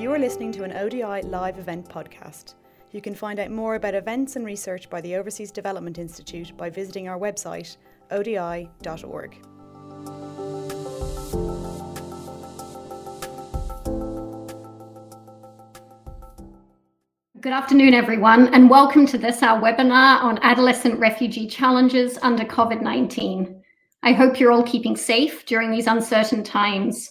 You are listening to an ODI live event podcast. You can find out more about events and research by the Overseas Development Institute by visiting our website, odi.org. Good afternoon, everyone, and welcome to this, our webinar on adolescent refugee challenges under COVID 19. I hope you're all keeping safe during these uncertain times.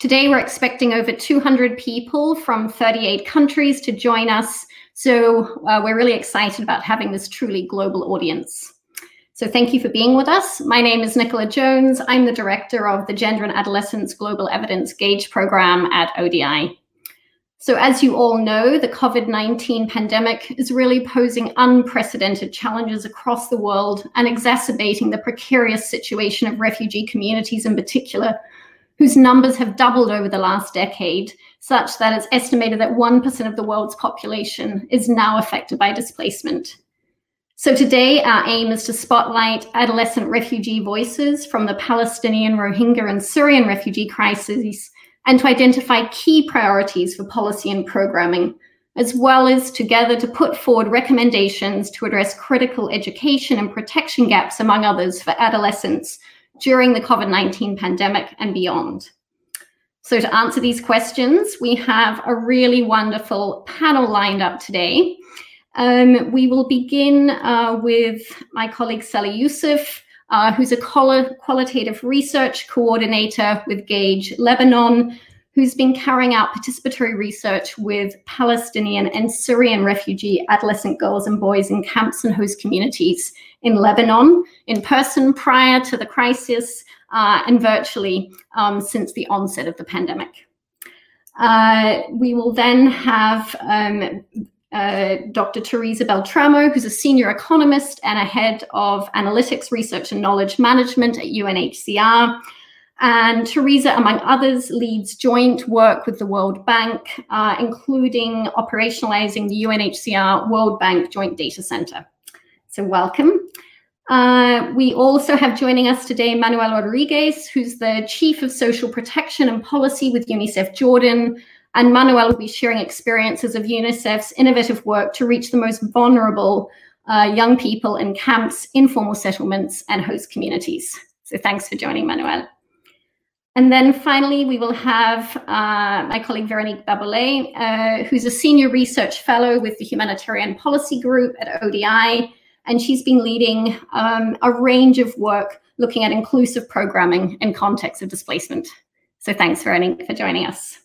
Today, we're expecting over 200 people from 38 countries to join us, so uh, we're really excited about having this truly global audience. So, thank you for being with us. My name is Nicola Jones. I'm the director of the Gender and Adolescence Global Evidence GAGE program at ODI. So, as you all know, the COVID 19 pandemic is really posing unprecedented challenges across the world and exacerbating the precarious situation of refugee communities in particular, whose numbers have doubled over the last decade, such that it's estimated that 1% of the world's population is now affected by displacement. So, today, our aim is to spotlight adolescent refugee voices from the Palestinian, Rohingya, and Syrian refugee crises and to identify key priorities for policy and programming, as well as together to put forward recommendations to address critical education and protection gaps, among others, for adolescents during the COVID 19 pandemic and beyond. So, to answer these questions, we have a really wonderful panel lined up today. Um, we will begin uh, with my colleague Sally Youssef, uh, who's a qualitative research coordinator with GAGE Lebanon, who's been carrying out participatory research with Palestinian and Syrian refugee adolescent girls and boys in camps and host communities in Lebanon, in person prior to the crisis, uh, and virtually um, since the onset of the pandemic. Uh, we will then have um, uh, Dr. Teresa Beltramo, who's a senior economist and a head of analytics research and knowledge management at UNHCR. And Teresa, among others, leads joint work with the World Bank, uh, including operationalizing the UNHCR World Bank Joint Data Center. So, welcome. Uh, we also have joining us today Manuel Rodriguez, who's the Chief of Social Protection and Policy with UNICEF Jordan, and Manuel will be sharing experiences of UNICEF's innovative work to reach the most vulnerable uh, young people in camps, informal settlements, and host communities. So thanks for joining, Manuel. And then finally, we will have uh, my colleague Veronique Barbelet, uh, who's a senior research fellow with the Humanitarian Policy Group at ODI. And she's been leading um, a range of work looking at inclusive programming in context of displacement. So thanks, Veronique, for joining us.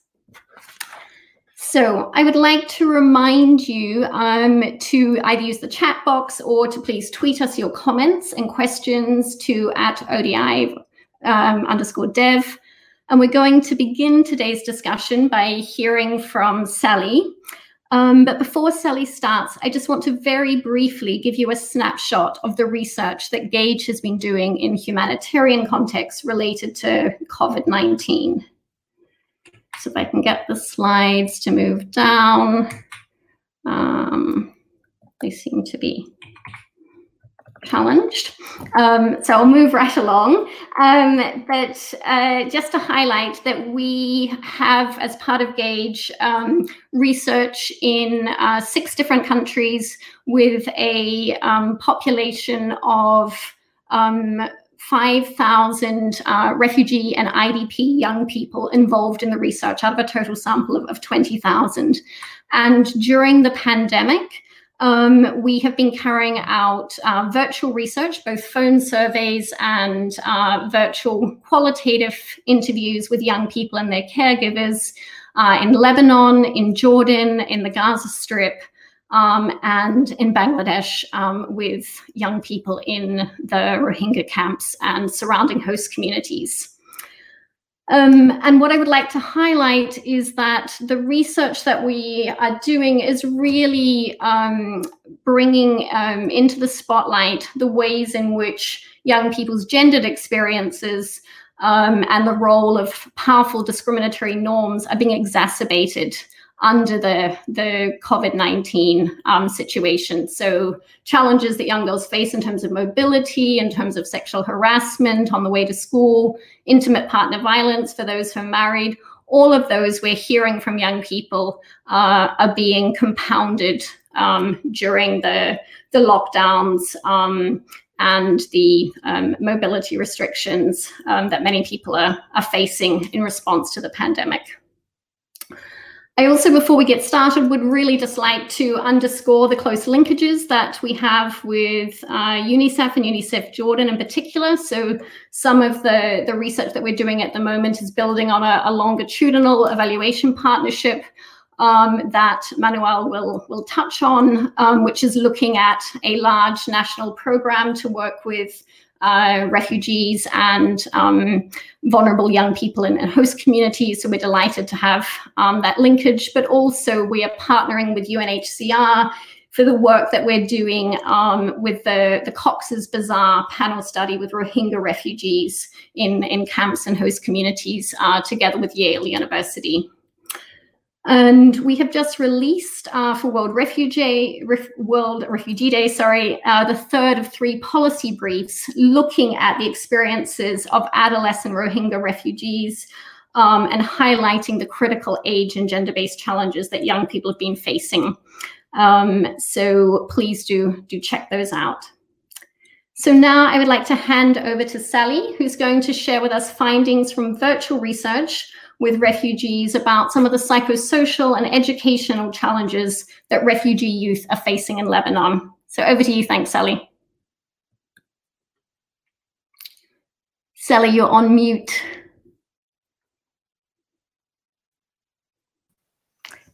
So I would like to remind you um, to either use the chat box or to please tweet us your comments and questions to at ODI um, underscore dev. And we're going to begin today's discussion by hearing from Sally. Um, but before Sally starts, I just want to very briefly give you a snapshot of the research that GAGE has been doing in humanitarian contexts related to COVID 19. So if I can get the slides to move down, um, they seem to be challenged. Um, so I'll move right along. Um, but uh, just to highlight that we have, as part of GAGE, um, research in uh, six different countries with a um, population of um, 5,000 uh, refugee and IDP young people involved in the research out of a total sample of, of 20,000. And during the pandemic, um, we have been carrying out uh, virtual research, both phone surveys and uh, virtual qualitative interviews with young people and their caregivers uh, in Lebanon, in Jordan, in the Gaza Strip, um, and in Bangladesh um, with young people in the Rohingya camps and surrounding host communities. Um, and what I would like to highlight is that the research that we are doing is really um, bringing um, into the spotlight the ways in which young people's gendered experiences um, and the role of powerful discriminatory norms are being exacerbated under the, the COVID 19 um, situation. So, challenges that young girls face in terms of mobility, in terms of sexual harassment on the way to school, intimate partner violence for those who are married, all of those we're hearing from young people uh, are being compounded um, during the, the lockdowns um, and the um, mobility restrictions um, that many people are, are facing in response to the pandemic. I also, before we get started, would really just like to underscore the close linkages that we have with uh, UNICEF and UNICEF Jordan in particular. So some of the, the research that we're doing at the moment is building on a, a longitudinal evaluation partnership um, that Manuel will, will touch on, um, which is looking at a large national program to work with uh, refugees and um, vulnerable young people in, in, host communities. So we're delighted to have um, that linkage, but also we are partnering with UNHCR for the work that we're doing um, with the, the Cox's Bazar panel study with Rohingya refugees in, in camps and host communities uh, together with Yale University. And we have just released uh, for World Refugee Ref, World Refugee Day, sorry, uh, the third of three policy briefs looking at the experiences of adolescent Rohingya refugees um, and highlighting the critical age and gender-based challenges that young people have been facing. Um, so please do do check those out. So now I would like to hand over to Sally, who's going to share with us findings from virtual research with refugees about some of the psychosocial and educational challenges that refugee youth are facing in Lebanon. So over to you. Thanks, Sally. Sally, you're on mute.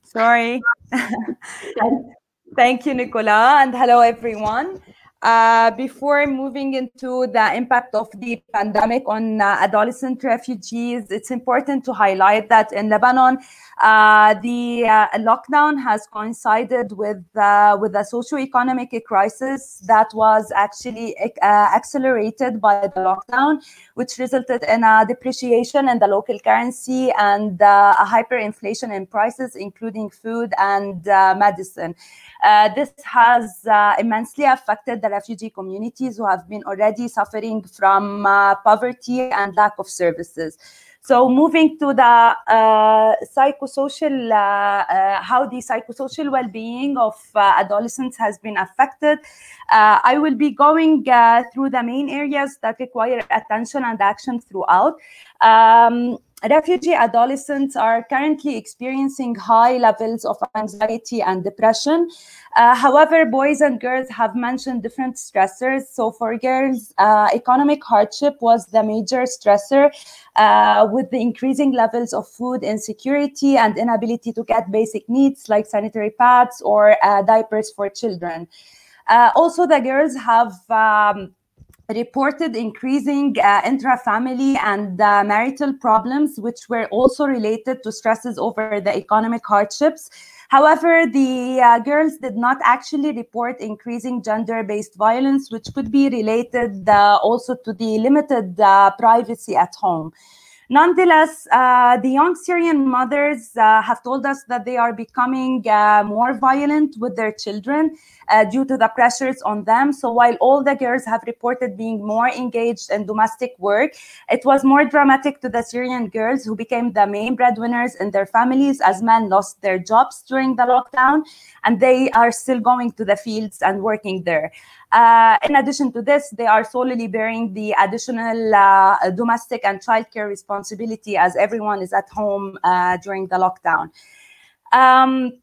Sorry. Thank you, Nicola, and hello, everyone. Uh, before moving into the impact of the pandemic on uh, adolescent refugees, it's important to highlight that in Lebanon, uh, the uh, lockdown has coincided with uh, with a socio-economic crisis that was actually accelerated by the lockdown, which resulted in a depreciation in the local currency and a hyperinflation in prices, including food and medicine. This has immensely affected the refugee communities who have been already suffering from uh, poverty and lack of services. So moving to the uh, psychosocial, uh, uh, how the psychosocial well-being of adolescents has been affected, I will be going through the main areas that require attention and action throughout. Um, refugee adolescents are currently experiencing high levels of anxiety and depression. Uh, however, boys and girls have mentioned different stressors. So for girls, uh, economic hardship was the major stressor uh, with the increasing levels of food insecurity and inability to get basic needs like sanitary pads or uh, diapers for children. Uh, also, the girls have um, reported increasing uh, intra-family and uh, marital problems, which were also related to stresses over the economic hardships. However, the uh, girls did not actually report increasing gender-based violence, which could be related uh, also to the limited uh, privacy at home. Nonetheless, uh, the young Syrian mothers uh, have told us that they are becoming uh, more violent with their children uh, due to the pressures on them. So while all the girls have reported being more engaged in domestic work, it was more dramatic to the Syrian girls who became the main breadwinners in their families as men lost their jobs during the lockdown and they are still going to the fields and working there. Uh, in addition to this, they are solely bearing the additional uh, domestic and childcare responsibility as everyone is at home uh, during the lockdown. Um,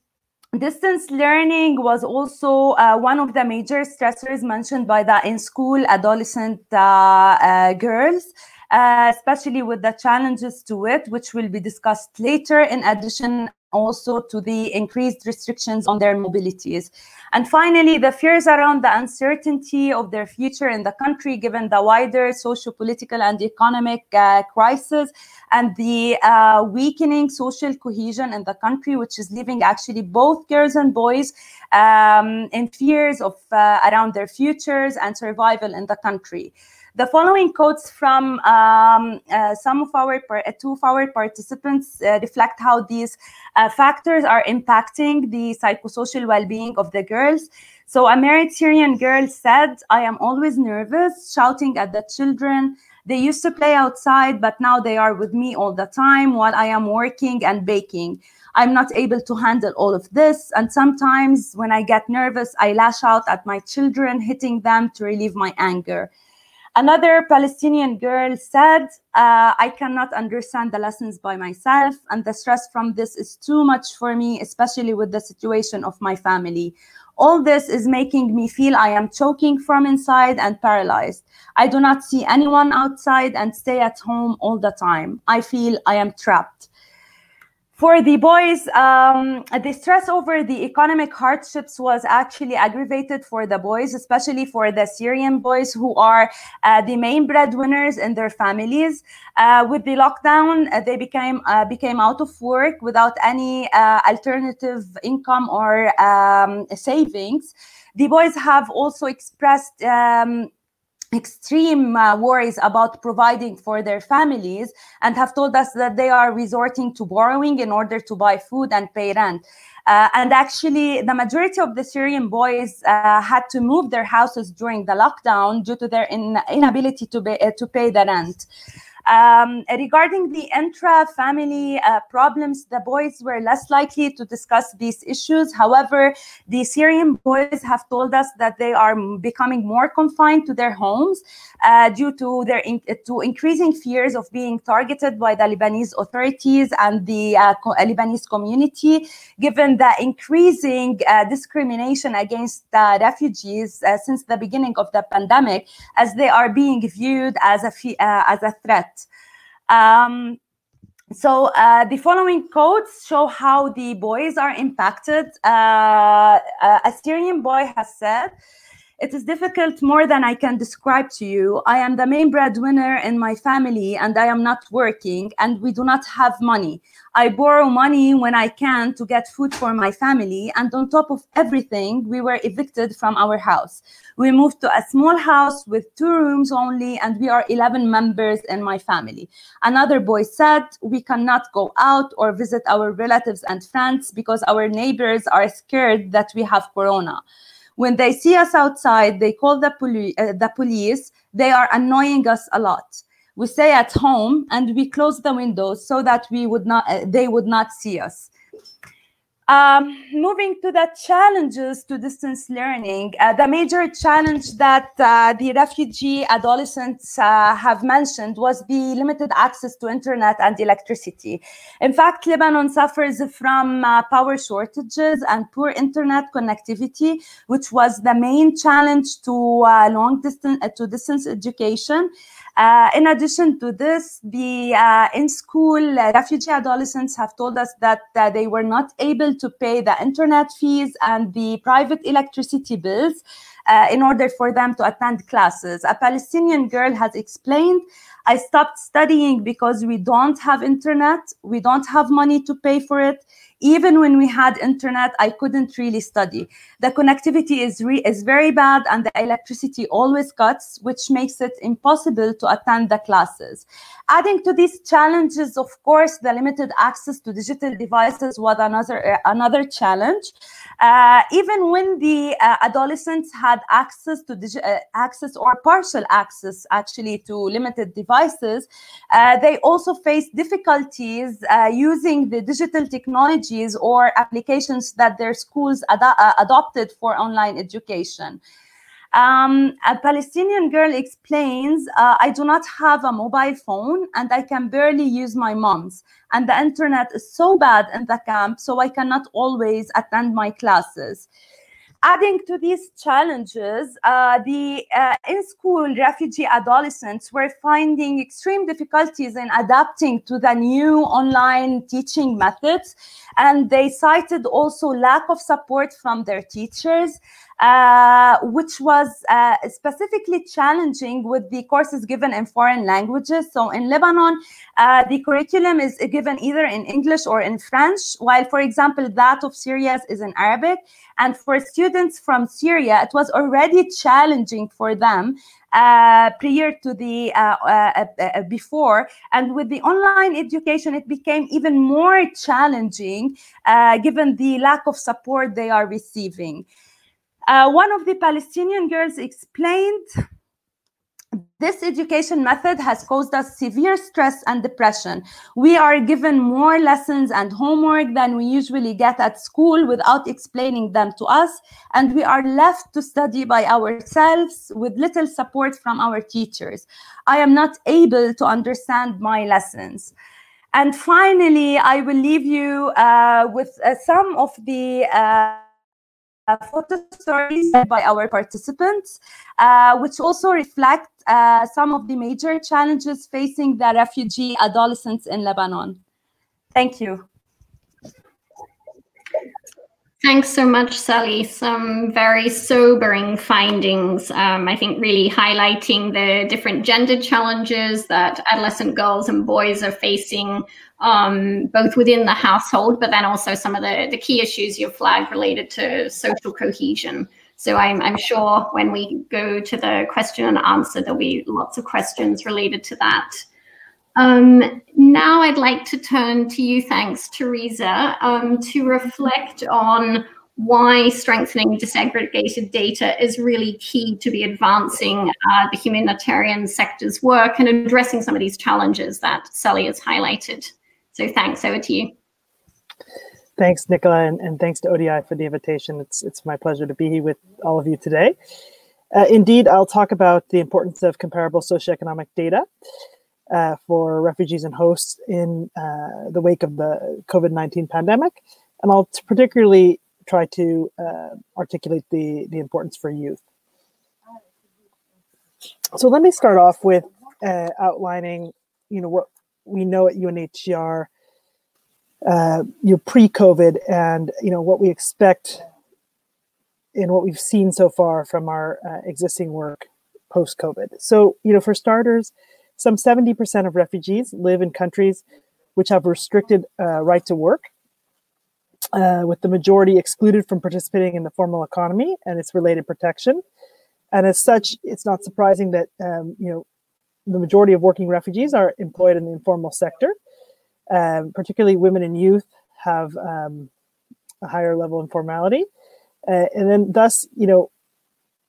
distance learning was also uh, one of the major stressors mentioned by the in-school adolescent uh, uh, girls. especially with the challenges to it, which will be discussed later. In addition, also to the increased restrictions on their mobilities. And finally, the fears around the uncertainty of their future in the country, given the wider socio-political and economic uh, crisis and the uh, weakening social cohesion in the country, which is leaving actually both girls and boys um, in fears of uh, around their futures and survival in the country. The following quotes from um, uh, some of our uh, two of our participants uh, reflect how these uh, factors are impacting the psychosocial well-being of the girls. So a married Syrian girl said, I am always nervous, shouting at the children, They used to play outside, but now they are with me all the time while I am working and baking. I'm not able to handle all of this. And sometimes when I get nervous, I lash out at my children, hitting them to relieve my anger. Another Palestinian girl said, uh, I cannot understand the lessons by myself, and the stress from this is too much for me, especially with the situation of my family. All this is making me feel I am choking from inside and paralyzed. I do not see anyone outside and stay at home all the time. I feel I am trapped for the boys, um, the stress over the economic hardships was actually aggravated for the boys, especially for the Syrian boys who are uh, the main breadwinners in their families. Uh, with the lockdown, uh, they became uh, became out of work without any uh, alternative income or um, savings. The boys have also expressed um, extreme uh, worries about providing for their families and have told us that they are resorting to borrowing in order to buy food and pay rent. Uh, and actually, the majority of the Syrian boys uh, had to move their houses during the lockdown due to their in inability to, be, uh, to pay the rent. Um, regarding the intra-family uh, problems, the boys were less likely to discuss these issues. However, the Syrian boys have told us that they are becoming more confined to their homes uh, due to their in, to increasing fears of being targeted by the Lebanese authorities and the uh, Lebanese community, given the increasing uh, discrimination against refugees uh, since the beginning of the pandemic, as they are being viewed as a uh, as a threat. Um, so uh, the following quotes show how the boys are impacted. Uh, a Syrian boy has said, it is difficult more than I can describe to you. I am the main breadwinner in my family and I am not working and we do not have money. I borrow money when I can to get food for my family. And on top of everything, we were evicted from our house. We moved to a small house with two rooms only, and we are 11 members in my family. Another boy said, We cannot go out or visit our relatives and friends because our neighbors are scared that we have corona. When they see us outside, they call the, poli- uh, the police. They are annoying us a lot. We stay at home and we close the windows so that we would not, uh, they would not see us. Um, moving to the challenges to distance learning, uh, the major challenge that uh, the refugee adolescents uh, have mentioned was the limited access to internet and electricity. In fact, Lebanon suffers from uh, power shortages and poor internet connectivity, which was the main challenge to uh, long distance uh, to distance education. Uh, in addition to this, the uh, in-school uh, refugee adolescents have told us that they were not able to pay the internet fees and the private electricity bills uh, in order for them to attend classes. A Palestinian girl has explained, I stopped studying because we don't have internet, we don't have money to pay for it even when we had internet, I couldn't really study. The connectivity is, is very bad and the electricity always cuts, which makes it impossible to attend the classes. Adding to these challenges, of course, the limited access to digital devices was another, uh, another challenge. Uh, even when the uh, adolescents had access to uh, access or partial access actually to limited devices, uh, they also faced difficulties uh, using the digital or applications that their schools ad- uh, adopted for online education. Um, a Palestinian girl explains, uh, I do not have a mobile phone and I can barely use my mom's. And the internet is so bad in the camp, so I cannot always attend my classes. Adding to these challenges, uh, the uh, in school refugee adolescents were finding extreme difficulties in adapting to the new online teaching methods. And they cited also lack of support from their teachers uh, which was uh, specifically challenging with the courses given in foreign languages. So in Lebanon, uh, the curriculum is given either in English or in French, while, for example, that of Syria is in Arabic. And for students from Syria, it was already challenging for them uh, prior to the uh, uh, uh, before and with the online education it became even more challenging given the lack of support they are receiving uh, one of the Palestinian girls explained this education method has caused us severe stress and depression. We are given more lessons and homework than we usually get at school without explaining them to us, and we are left to study by ourselves with little support from our teachers. I am not able to understand my lessons. And finally, I will leave you uh, with uh, some of the uh, photo stories by our participants, uh, which also reflect uh, some of the major challenges facing the refugee adolescents in Lebanon. Thank you. Thanks so much, Sally. Some very sobering findings. Um, I think really highlighting the different gender challenges that adolescent girls and boys are facing, um, both within the household, but then also some of the, the key issues you flagged related to social cohesion. So I'm, I'm sure when we go to the question and answer, there'll be lots of questions related to that. Um, now I'd like to turn to you, thanks, Teresa, um, to reflect on why strengthening disaggregated data is really key to be advancing uh, the humanitarian sector's work and addressing some of these challenges that Sally has highlighted. So thanks, over to you. Thanks, Nicola, and, and thanks to ODI for the invitation. It's, it's my pleasure to be here with all of you today. Uh, indeed, I'll talk about the importance of comparable socioeconomic data uh, for refugees and hosts in uh, the wake of the COVID 19 pandemic. And I'll particularly try to uh, articulate the, the importance for youth. So let me start off with uh, outlining, you know, what we know at UNHCR, uh, you know, pre-COVID, and you know what we expect and what we've seen so far from our uh, existing work post-COVID. So, you know, for starters, some 70% of refugees live in countries which have restricted uh, right to work, uh, with the majority excluded from participating in the formal economy and its related protection. And as such, it's not surprising that um, you know the majority of working refugees are employed in the informal sector. Um, particularly, women and youth have um, a higher level of informality, uh, and then thus, you know,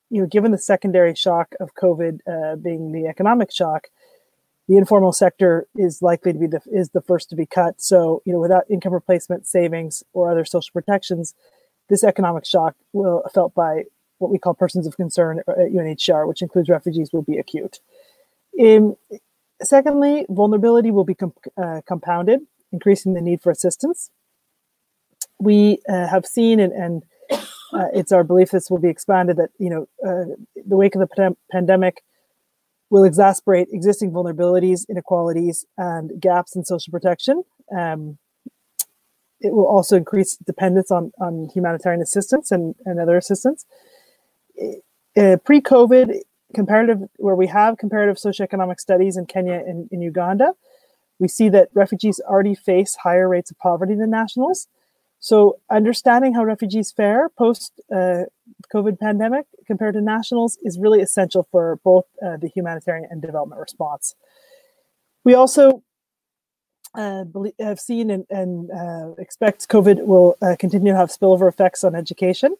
you know, given the secondary shock of COVID uh, being the economic shock, the informal sector is likely to be the is the first to be cut. So, you know, without income replacement, savings, or other social protections, this economic shock will felt by what we call persons of concern at UNHCR, which includes refugees, will be acute. In, secondly, vulnerability will be uh, compounded, increasing the need for assistance. We uh, have seen, and, and uh, it's our belief this will be expanded, that you know, uh, the wake of the pandemic will exacerbate existing vulnerabilities, inequalities, and gaps in social protection. Um, it will also increase dependence on, on humanitarian assistance and, and other assistance. Uh, pre-COVID, comparative where we have comparative socioeconomic studies in Kenya and in Uganda, we see that refugees already face higher rates of poverty than nationals. So understanding how refugees fare post uh, COVID pandemic compared to nationals is really essential for both uh, the humanitarian and development response. We also uh, have seen and, and uh, expect COVID will uh, continue to have spillover effects on education.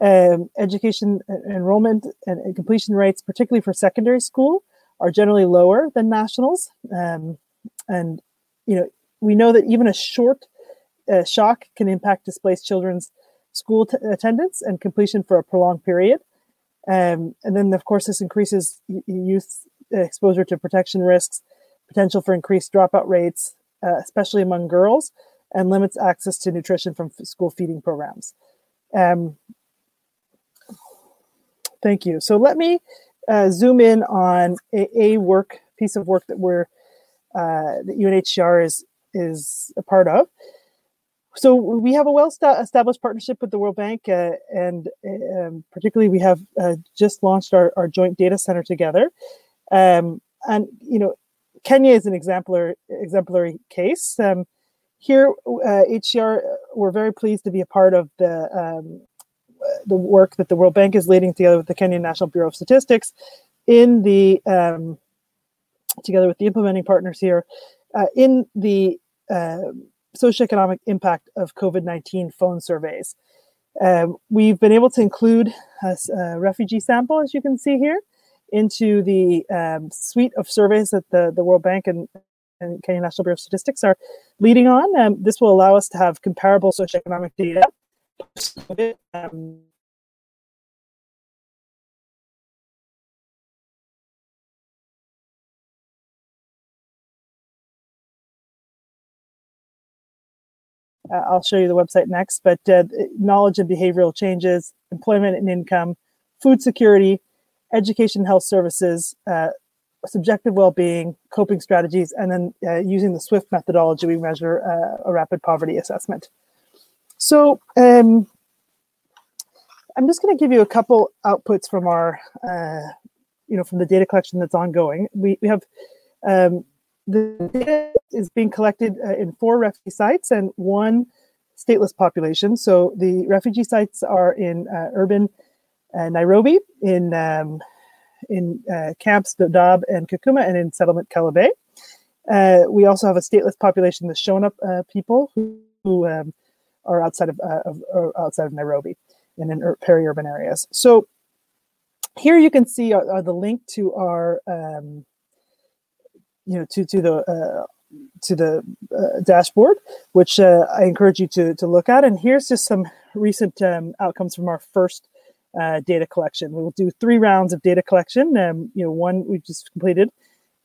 Um, education enrollment and completion rates, particularly for secondary school, are generally lower than nationals. Um, and you know, we know that even a short uh, shock can impact displaced children's school t- attendance and completion for a prolonged period. Um, and then, of course, this increases youth exposure to protection risks, potential for increased dropout rates, uh, especially among girls, and limits access to nutrition from f- school feeding programs. Um, thank you. So let me uh, zoom in on a, a, work piece of work that we're uh, that UNHCR is is a part of so we have a well-established partnership with the World Bank, uh, and um, particularly we have uh, just launched our, our joint data center together. Um, and you know, Kenya is an exemplar exemplary case. Um, here, uh, HCR, we're very pleased to be a part of the um, the work that the World Bank is leading together with the Kenyan National Bureau of Statistics in the um, together with the implementing partners here uh, in the uh, socioeconomic impact of COVID 19 phone surveys. Um, we've been able to include a, a, refugee sample, as you can see here, into the um, suite of surveys that the, the World Bank and, and Kenya National Bureau of Statistics are leading on. Um, this will allow us to have comparable socioeconomic data. Um, Uh, I'll show you the website next, but uh, knowledge and behavioral changes, employment and income, food security, education, health services, uh, subjective well-being, coping strategies, and then uh, using the SWIFT methodology, we measure uh, a rapid poverty assessment. So um, I'm just going to give you a couple outputs from our, uh, you know, from the data collection that's ongoing. We, we have um, the data is being collected uh, in four refugee sites and one stateless population. So the refugee sites are in uh, urban uh, Nairobi, in um, in uh, camps Dadaab and Kakuma, and in settlement Kala uh, we also have a stateless population, the Shona uh, people, who, who um, are outside of, of outside of Nairobi and in peri-urban areas. So here you can see are the link to our um, you know to to the uh, to the uh, dashboard, which uh, I encourage you to to look at. And here's just some recent um, outcomes from our first uh, data collection. We will do three rounds of data collection. Um, you know, one we just completed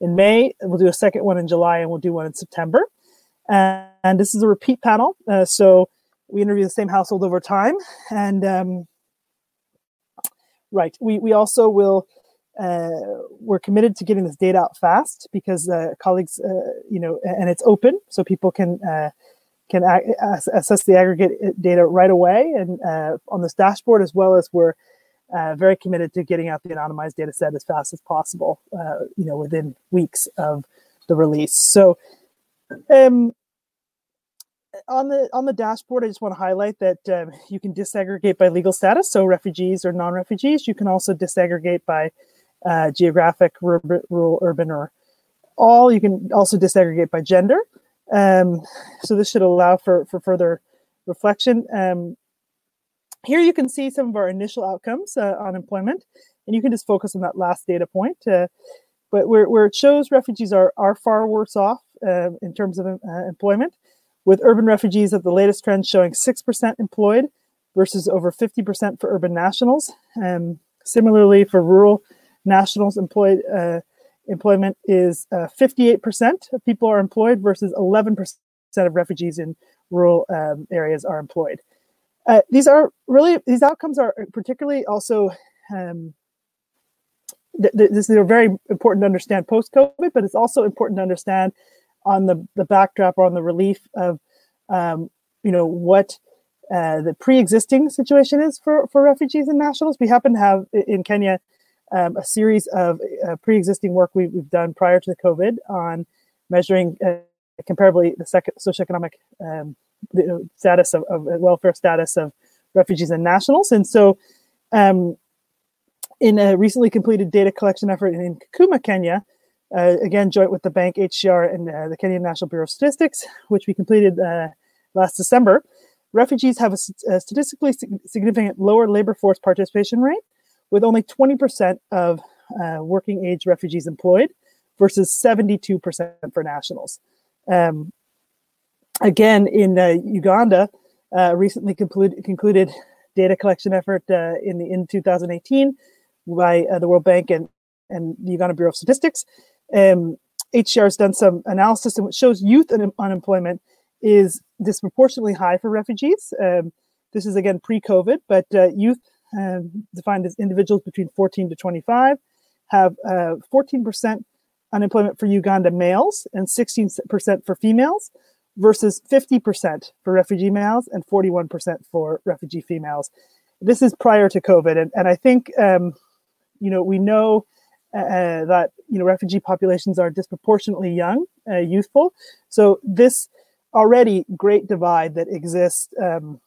in May. We'll do a second one in July, and we'll do one in September. and this is a repeat panel, uh, so we interview the same household over time. And um, right, we we also will we're committed to getting this data out fast because uh, colleagues, uh, you know, and it's open so people can uh, can assess the aggregate uh, data right away and uh, on this dashboard, as well as we're very committed to getting out the anonymized data set as fast as possible, you know, within weeks of the release. So, um, on the on the dashboard, I just want to highlight that um, you can disaggregate by legal status, so refugees or non-refugees. You can also disaggregate by uh, geographic, rural, urban, or all. You can also disaggregate by gender. Um, so this should allow for, for further reflection. Um, here you can see some of our initial outcomes uh, on employment, and you can just focus on that last data point. Uh, but where, where it shows refugees are, are far worse off uh, in terms of uh, employment, with urban refugees at the latest trend showing 6% employed versus over 50% for urban nationals. Um, similarly, for rural nationals employed uh, employment is uh, 58% of people are employed versus 11% of refugees in rural um, areas are employed. Uh, these are really these outcomes are particularly also um, th- th- this is very important to understand post COVID, but it's also important to understand on the the backdrop or on the relief of um, you know what uh, the pre-existing situation is for for refugees and nationals. We happen to have in Kenya um, a series of uh, pre-existing work we, have done prior to the COVID on measuring uh, comparably the second socioeconomic um, the status of, of, welfare status of refugees and nationals. And so, um, in a recently completed data collection effort in Kakuma, Kenya, uh, again joint with the bank HCR and uh, the Kenyan National Bureau of Statistics, which we completed uh, last December, refugees have a statistically significant lower labor force participation rate with only 20% of uh, working age refugees employed versus 72% for nationals. Um, again, in uh, Uganda, uh, recently conclude, concluded data collection effort uh, in the in 2018 by uh, the World Bank and, and the Uganda Bureau of Statistics. Um, HCR has done some analysis and shows youth un- unemployment is disproportionately high for refugees. Um, this is again pre-COVID, but uh, youth defined as individuals between 14 to 25, have uh, 14% unemployment for Uganda males and 16% for females, versus 50% for refugee males and 41% for refugee females. This is prior to COVID, and, and I think um, you know we know uh, uh that you know refugee populations are disproportionately young, uh, youthful. So this already great divide that exists, um,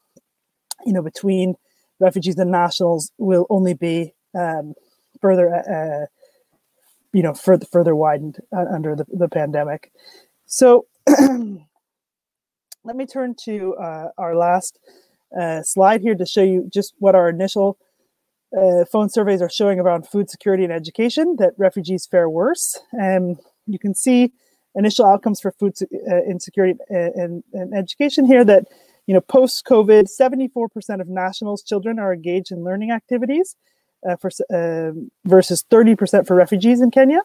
you know, between refugees and nationals will only be um, further, uh, you know, further further widened uh, under the, the pandemic. So let me turn to uh, our last uh, slide here to show you just what our initial uh, phone surveys are showing around food security and education that refugees fare worse. Um, you can see initial outcomes for food uh, insecurity and, and, education here that, you know, post-COVID, 74% of nationals' children are engaged in learning activities uh, for, uh, versus 30% for refugees in Kenya.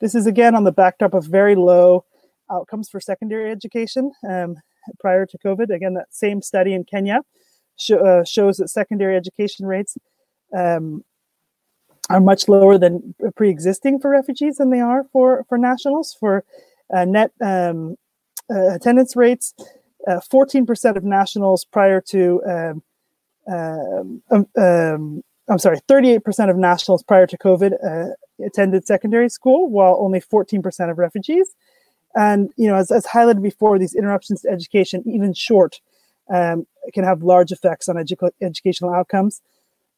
This is again on the backdrop of very low outcomes for secondary education um, prior to COVID. Again, that same study in Kenya sh- uh, shows that secondary education rates um, are much lower than pre-existing for refugees than they are for for nationals. For uh, net um, uh, attendance rates, 14% uh, of nationals prior to um, um, um, um I'm sorry, 38% of nationals prior to COVID uh, attended secondary school, while only 14% of refugees. And you know, as, as highlighted before, these interruptions to education, even short, um, can have large effects on edu- educational outcomes,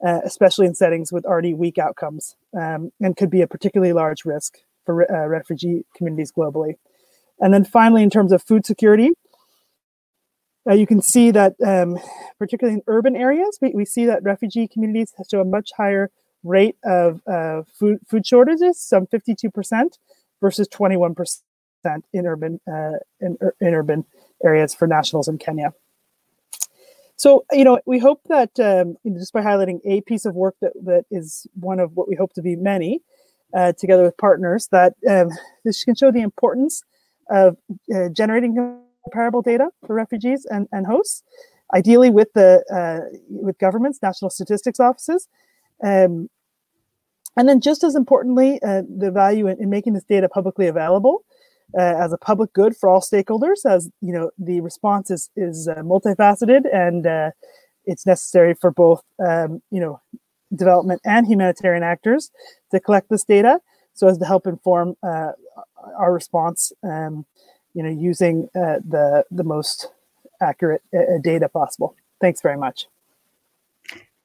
uh, especially in settings with already weak outcomes, um, and could be a particularly large risk for uh, refugee communities globally. And then finally, in terms of food security, uh, you can see that, um, particularly in urban areas, we, we see that refugee communities show a much higher rate of uh, food food shortages, some 52% versus 21% in urban uh, in, in urban areas for nationals in Kenya. So, you know, we hope that um, just by highlighting a piece of work that, that is one of what we hope to be many, uh, together with partners, that um, this can show the importance of uh, generating comparable data for refugees and, and hosts, ideally with the uh, with governments, national statistics offices, um, and then just as importantly, uh, the value in, in, making this data publicly available uh, as a public good for all stakeholders, as you know, the response is is uh, multifaceted and uh, it's necessary for both um, you know development and humanitarian actors to collect this data so as to help inform uh, our response. Um, you know, using uh, the the most accurate uh, data possible. Thanks very much.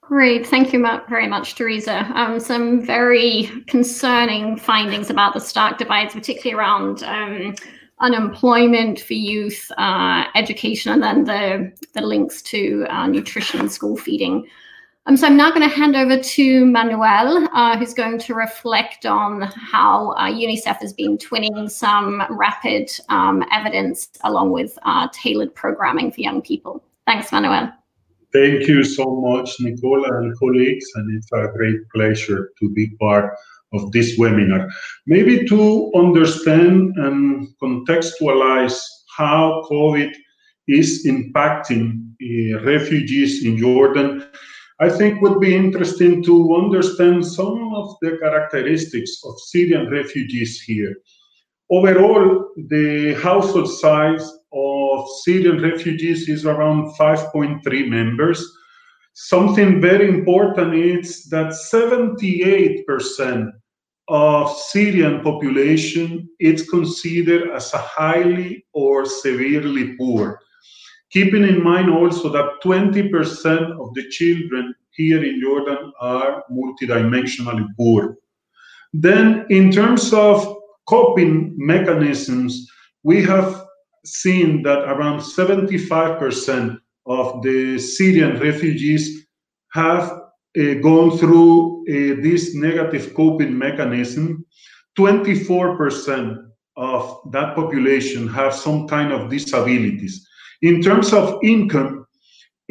Great. Thank you very much, Teresa. Um, some very concerning findings about the stark divides, particularly around um, unemployment for youth, uh, education, and then the, the links to uh, nutrition and school feeding. Um, so I'm now going to hand over to Manuel, uh, who's going to reflect on how uh, UNICEF has been twinning some rapid um, evidence along with uh, tailored programming for young people. Thanks, Manuel. Thank you so much, Nicola and colleagues, and it's a great pleasure to be part of this webinar. Maybe to understand and contextualize how COVID is impacting uh, refugees in Jordan, I think would be interesting to understand some of the characteristics of Syrian refugees here. Overall, the household size of Syrian refugees is around 5.3 members. Something very important is that 78% of Syrian population is considered as a highly or severely poor. Keeping in mind also that 20% of the children here in Jordan are multidimensionally poor. Then, in terms of coping mechanisms, we have seen that around 75% of the Syrian refugees have uh, gone through uh, this negative coping mechanism. 24% of that population have some kind of disabilities. In terms of income,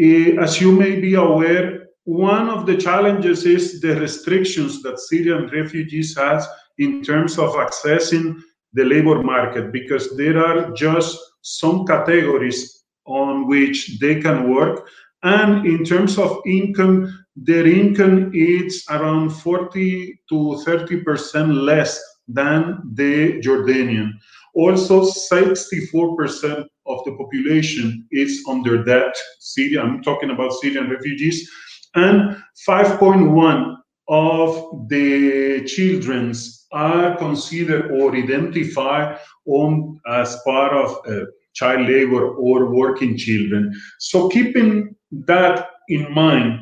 uh, as you may be aware, one of the challenges is the restrictions that Syrian refugees have in terms of accessing the labor market because there are just some categories on which they can work. And in terms of income, their income is around 40 to 30% less than the Jordanian. Also, 64% of the population is under debt. Syria, I'm talking about Syrian refugees. And 5.1 of the children's are considered or identified on as part of uh, child labor or working children. So keeping that in mind,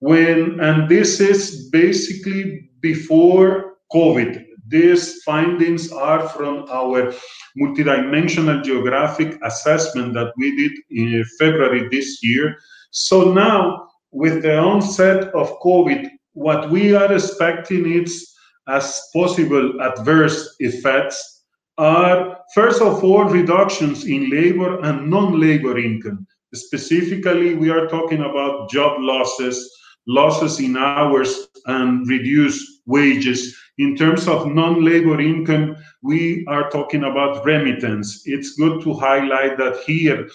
when and this is basically before COVID. These findings are from our multidimensional geographic assessment that we did in February this year. So now, with the onset of COVID, what we are expecting is as possible adverse effects are first of all reductions in labor and non-labor income. Specifically, we are talking about job losses, losses in hours, and reduced wages. In terms of non-labor income, we are talking about remittance. It's good to highlight that here,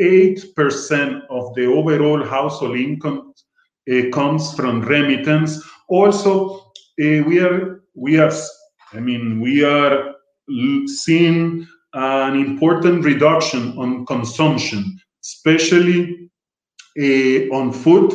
8% of the overall household income uh, comes from remittance. Also, uh, we are we are I mean we are seeing an important reduction on consumption, especially uh, on food,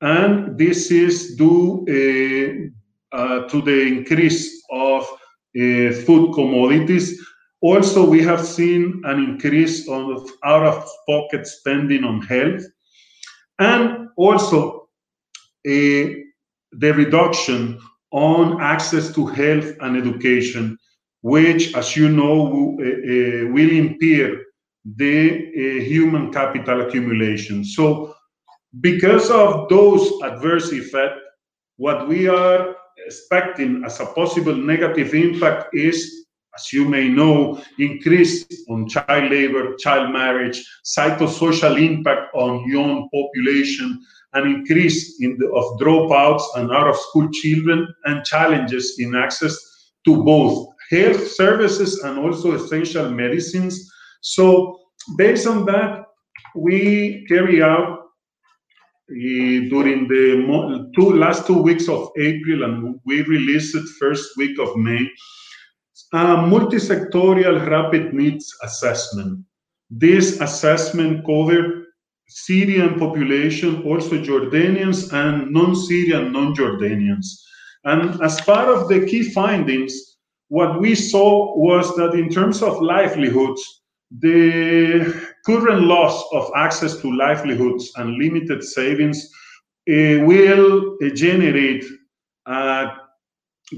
and this is due uh, to the increase of uh, food commodities. Also, we have seen an increase of out-of-pocket spending on health, and also uh, the reduction on access to health and education, which, as you know, uh, uh, will impair the uh, human capital accumulation. So, because of those adverse effects, what we are expecting as a possible negative impact is, as you may know, increase on child labor, child marriage, psychosocial impact on young population, an increase in the, of dropouts and out of school children and challenges in access to both health services and also essential medicines. So based on that, we carry out during the two last two weeks of April and we released it first week of May, a multi-sectorial rapid needs assessment. This assessment covered Syrian population, also Jordanians and non-Syrian, non-Jordanians. And as part of the key findings, what we saw was that in terms of livelihoods, the current loss of access to livelihoods and limited savings uh, will uh, generate uh,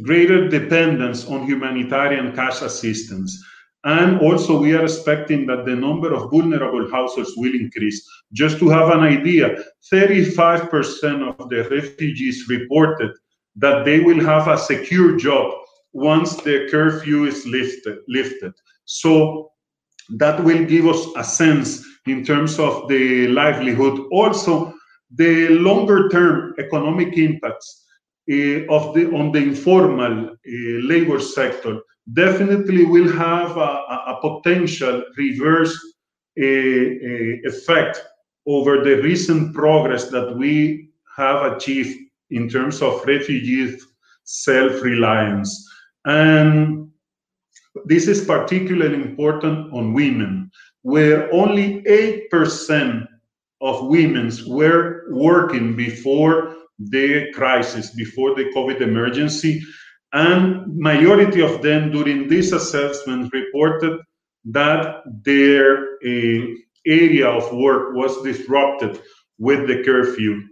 greater dependence on humanitarian cash assistance. And also, we are expecting that the number of vulnerable households will increase. Just to have an idea, 35% of the refugees reported that they will have a secure job once the curfew is lifted. lifted. So that will give us a sense in terms of the livelihood. Also, the longer term economic impacts uh, of the on the informal uh, labor sector definitely will have a, a potential reverse uh, effect over the recent progress that we have achieved in terms of refugees self-reliance and this is particularly important on women where only 8% of women were working before the crisis before the covid emergency and majority of them during this assessment reported that their uh, area of work was disrupted with the curfew.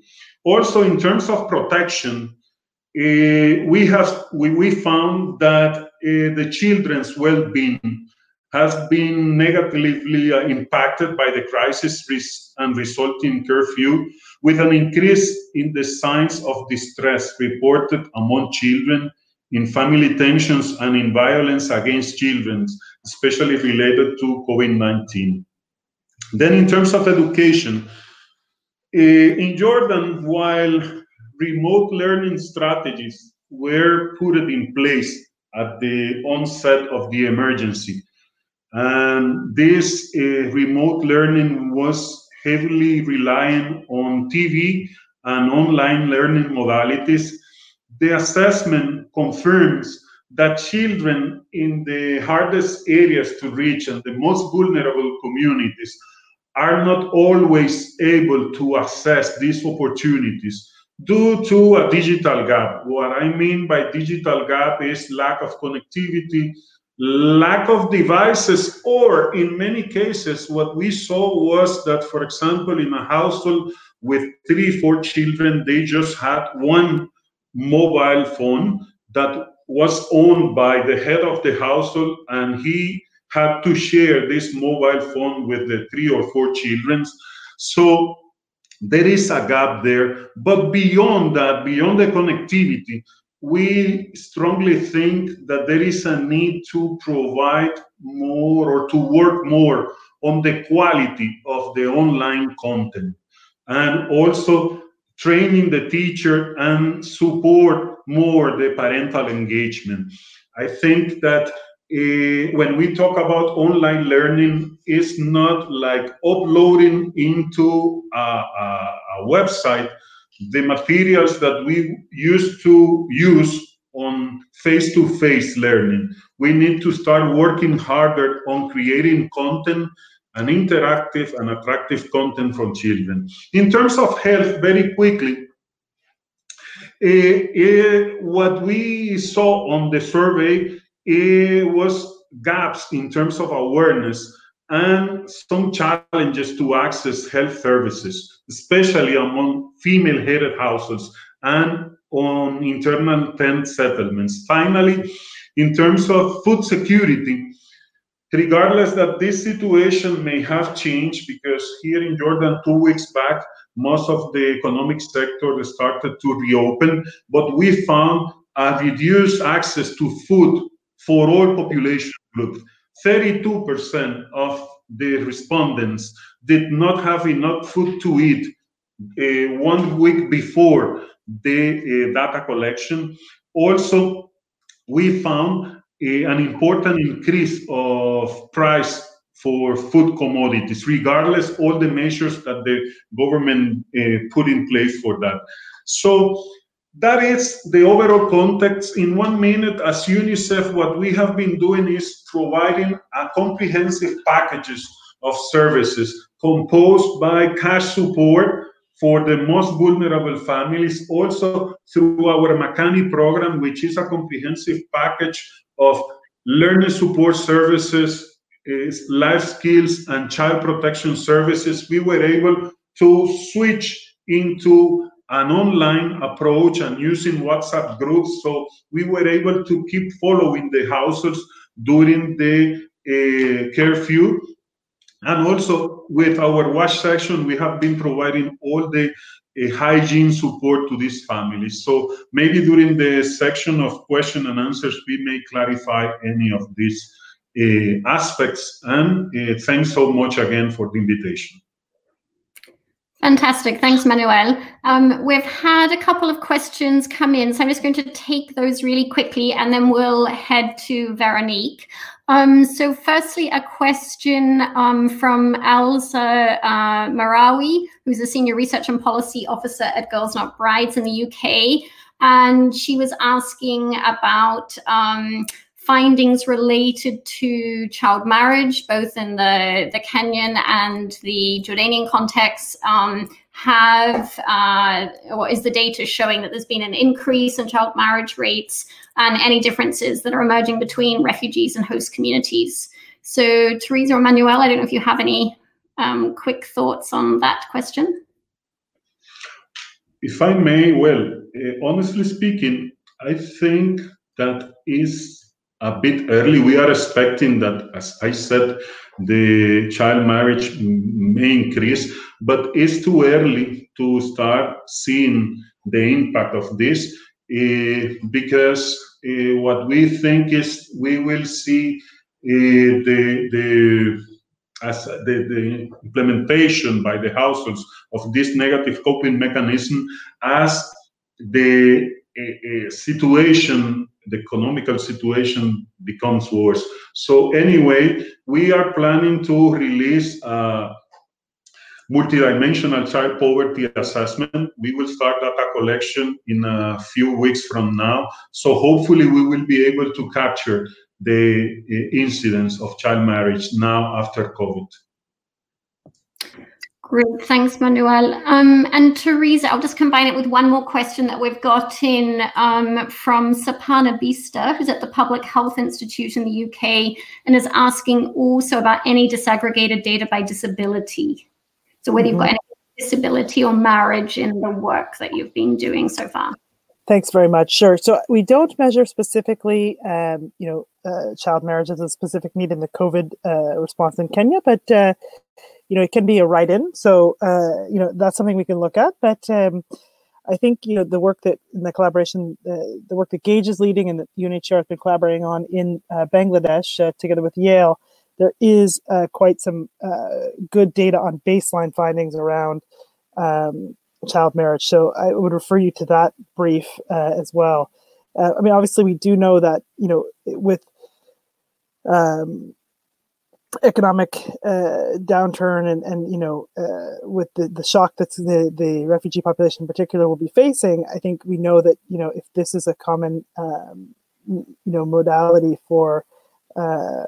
Also, in terms of protection, uh, we have we, we found that the children's well-being has been negatively uh, impacted by the crisis and resulting curfew, with an increase in the signs of distress reported among children in family tensions and in violence against children, especially related to COVID 19. Then, in terms of education, eh, in Jordan, while remote learning strategies were put in place at the onset of the emergency, and this uh, remote learning was heavily relying on TV and online learning modalities. The assessment confirms that children in the hardest areas to reach and the most vulnerable communities are not always able to access these opportunities due to a digital gap. What I mean by digital gap is lack of connectivity, lack of devices, or in many cases, what we saw was that, for example, in a household with three, four children, they just had one mobile phone that was owned by the head of the household, and he had to share this mobile phone with the three or four children. So there is a gap there. But beyond that, beyond the connectivity, we strongly think that there is a need to provide more or to work more on the quality of the online content and also training the teacher and support more the parental engagement. I think that uh, when we talk about online learning, it's not like uploading into a, a, a website the materials that we used to use on face-to-face learning. We need to start working harder on creating content and interactive and attractive content from children. In terms of health, very quickly, uh, uh, what we saw on the survey uh, was gaps in terms of awareness and some challenges to access health services, especially among female-headed households and on internal tent settlements. Finally, in terms of food security, regardless that this situation may have changed because here in Jordan two weeks back, most of the economic sector started to reopen, but we found a reduced access to food for all population groups. 32% of the respondents did not have enough food to eat uh, one week before the uh, data collection. Also, we found uh, an important increase of price for food commodities, regardless all the measures that the government uh, put in place for that. So that is the overall context. In one minute, as UNICEF, what we have been doing is providing a comprehensive packages of services composed by cash support for the most vulnerable families, also through our Makani program, which is a comprehensive package of learning support services, life skills, and child protection services. We were able to switch into an online approach and using WhatsApp groups. So we were able to keep following the households during the uh, curfew. And also with our wash section, we have been providing all the uh, hygiene support to these families. So maybe during the section of question and answers, we may clarify any of these uh, aspects. And thanks so much again for the invitation. Fantastic. Thanks, Manuel. Um, we've had a couple of questions come in, so I'm just going to take those really quickly and then we'll head to Veronique. Um, so, firstly, a question um, from Elsa uh, Marawi, who's a senior research and policy officer at Girls Not Brides in the UK. And she was asking about um, findings related to child marriage, both in the, the Kenyan and the Jordanian context, um, have, uh, or is the data showing that there's been an increase in child marriage rates and any differences that are emerging between refugees and host communities? So, Teresa or Manuel, I don't know if you have any um, quick thoughts on that question. If I may, well, uh, honestly speaking, I think that is a bit early. We are expecting that, as I said, the child marriage may increase, but it's too early to start seeing the impact of this uh, because uh, what we think is we will see uh, the the the, the implementation by the households of this negative coping mechanism as the situation the economical situation becomes worse. So anyway, we are planning to release a multidimensional child poverty assessment. We will start data collection in a few weeks from now. So hopefully we will be able to capture the uh, incidence of child marriage now after COVID. Great, thanks, Manuel. Um, and Teresa, I'll just combine it with one more question that we've got in um, from Sapana Bista, who's at the Public Health Institute in the UK, and is asking also about any disaggregated data by disability. So whether mm-hmm. you've got mm-hmm. any disability or marriage in the work that you've been doing so far. Thanks very much. Sure. So we don't measure specifically, um, you know, uh, child marriage as a specific need in the COVID uh, response in Kenya, but uh, you know, it can be a write-in. So, uh, you know, that's something we can look at. But um, I think, you know, the work that in the collaboration, uh, the work that GAGE is leading and that UNHCR has been collaborating on in uh, Bangladesh uh, together with Yale, there is uh, quite some uh, good data on baseline findings around um, child marriage. So I would refer you to that brief as well. I mean, obviously, we do know that, you know, with um, economic uh, downturn and, and you know uh, with the, the shock that the, the refugee population in particular will be facing i think we know that you know if this is a common um, you know modality for uh,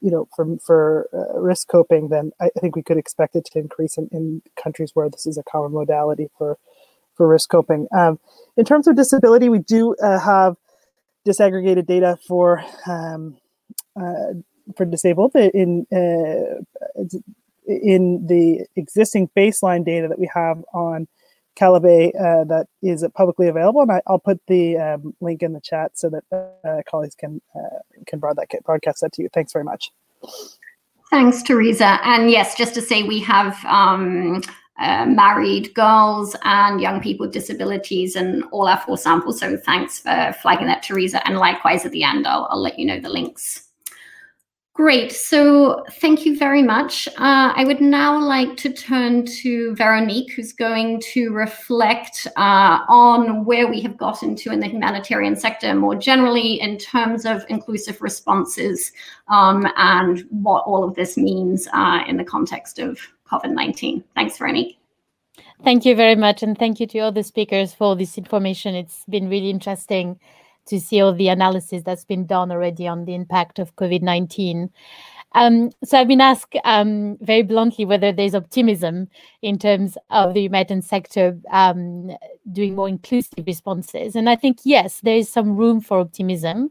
you know for, for uh, risk coping then I, I, think we could expect it to increase in, in countries where this is a common modality for for risk coping. Um, in terms of disability we do uh, have disaggregated data for um, uh, for disabled in uh, in the existing baseline data that we have on Kalobeyei uh, that is publicly available, and I, will put the um, link in the chat so that uh, colleagues can uh, can broadcast broadcast that to you. Thanks very much. Thanks, Teresa. And yes, just to say, we have um, uh, married girls and young people with disabilities and all our four samples. So thanks for flagging that, Teresa. And likewise, at the end, I'll, I'll let you know the links. Great. So thank you very much. Uh, I would now like to turn to Veronique, who's going to reflect uh, on where we have gotten to in the humanitarian sector more generally in terms of inclusive responses um, and what all of this means uh, in the context of COVID 19. Thanks, Veronique. Thank you very much. And thank you to all the speakers for this information. It's been really interesting to see all the analysis that's been done already on the impact of COVID 19. Um, so I've been asked um, very bluntly whether there's optimism in terms of the humanitarian sector um, doing more inclusive responses. And I think, yes, there is some room for optimism